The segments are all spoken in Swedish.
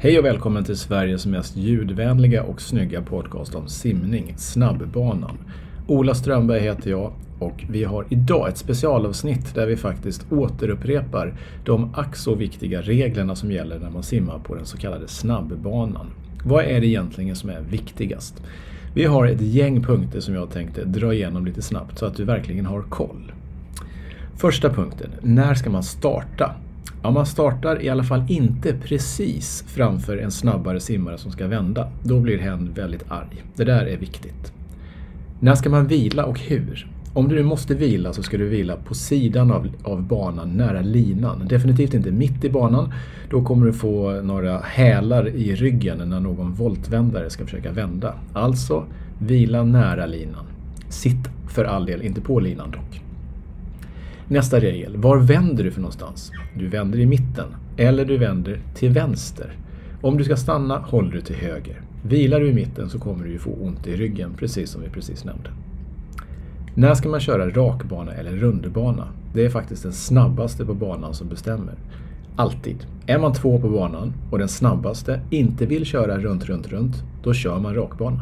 Hej och välkommen till Sveriges mest ljudvänliga och snygga podcast om simning, Snabbbanan. Ola Strömberg heter jag och vi har idag ett specialavsnitt där vi faktiskt återupprepar de ack så viktiga reglerna som gäller när man simmar på den så kallade snabbbanan. Vad är det egentligen som är viktigast? Vi har ett gäng punkter som jag tänkte dra igenom lite snabbt så att du verkligen har koll. Första punkten, när ska man starta? Ja, man startar i alla fall inte precis framför en snabbare simmare som ska vända. Då blir hen väldigt arg. Det där är viktigt. När ska man vila och hur? Om du nu måste vila så ska du vila på sidan av, av banan, nära linan. Definitivt inte mitt i banan. Då kommer du få några hälar i ryggen när någon voltvändare ska försöka vända. Alltså, vila nära linan. Sitt för all del inte på linan dock. Nästa regel. Var vänder du för någonstans? Du vänder i mitten. Eller du vänder till vänster. Om du ska stanna håller du till höger. Vilar du i mitten så kommer du ju få ont i ryggen, precis som vi precis nämnde. När ska man köra rakbana eller rundbana? Det är faktiskt den snabbaste på banan som bestämmer. Alltid. Är man två på banan och den snabbaste inte vill köra runt, runt, runt, då kör man rakbana.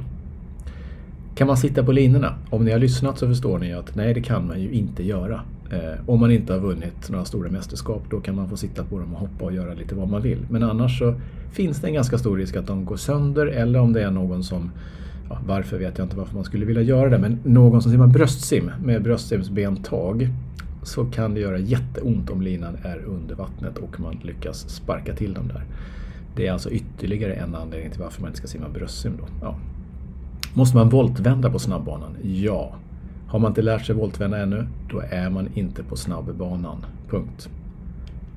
Kan man sitta på linorna? Om ni har lyssnat så förstår ni att nej, det kan man ju inte göra. Eh, om man inte har vunnit några stora mästerskap, då kan man få sitta på dem och hoppa och göra lite vad man vill. Men annars så finns det en ganska stor risk att de går sönder eller om det är någon som Ja, varför vet jag inte varför man skulle vilja göra det, men någon som simmar bröstsim med bröstsimsbentag så kan det göra jätteont om linan är under vattnet och man lyckas sparka till dem där. Det är alltså ytterligare en anledning till varför man inte ska simma bröstsim då. Ja. Måste man voltvända på snabbbanan? Ja. Har man inte lärt sig voltvända ännu, då är man inte på snabbbanan. Punkt.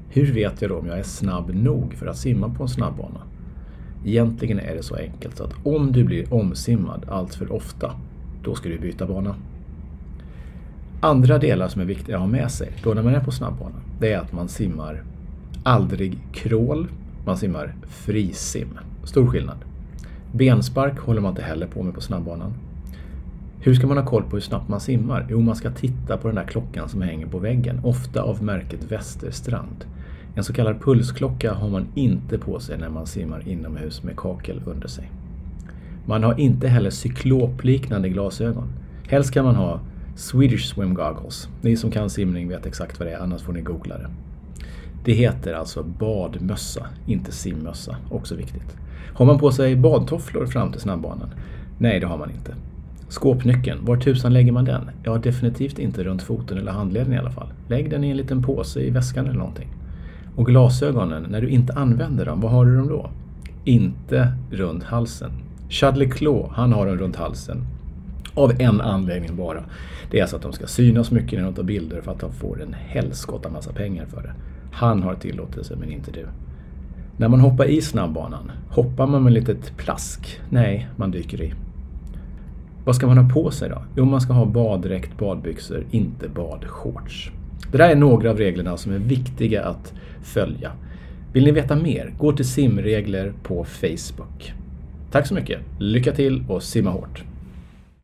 Hur vet jag då om jag är snabb nog för att simma på en snabbbana? Egentligen är det så enkelt så att om du blir omsimmad allt för ofta, då ska du byta bana. Andra delar som är viktiga att ha med sig då när man är på snabbbana, det är att man simmar aldrig crawl, man simmar frisim. Stor skillnad. Benspark håller man inte heller på med på snabbbanan. Hur ska man ha koll på hur snabbt man simmar? Jo, man ska titta på den där klockan som hänger på väggen, ofta av märket Västerstrand. En så kallad pulsklocka har man inte på sig när man simmar inomhus med kakel under sig. Man har inte heller cyklopliknande glasögon. Helst kan man ha Swedish Swim Goggles. Ni som kan simning vet exakt vad det är, annars får ni googla det. Det heter alltså badmössa, inte simmössa. Också viktigt. Har man på sig badtofflor fram till snabbbanan? Nej, det har man inte. Skåpnyckeln, var tusan lägger man den? Ja, definitivt inte runt foten eller handleden i alla fall. Lägg den i en liten påse i väskan eller någonting. Och glasögonen, när du inte använder dem, vad har du dem då? Inte runt halsen. Chadley Claw, han har dem runt halsen. Av en anledning bara. Det är alltså att de ska synas mycket när de tar bilder för att de får en helskotta massa pengar för det. Han har tillåtelse, men inte du. När man hoppar i snabbbanan, hoppar man med litet plask? Nej, man dyker i. Vad ska man ha på sig då? Jo, man ska ha baddräkt, badbyxor, inte badshorts. Det där är några av reglerna som är viktiga att följa. Vill ni veta mer? Gå till simregler på Facebook. Tack så mycket. Lycka till och simma hårt!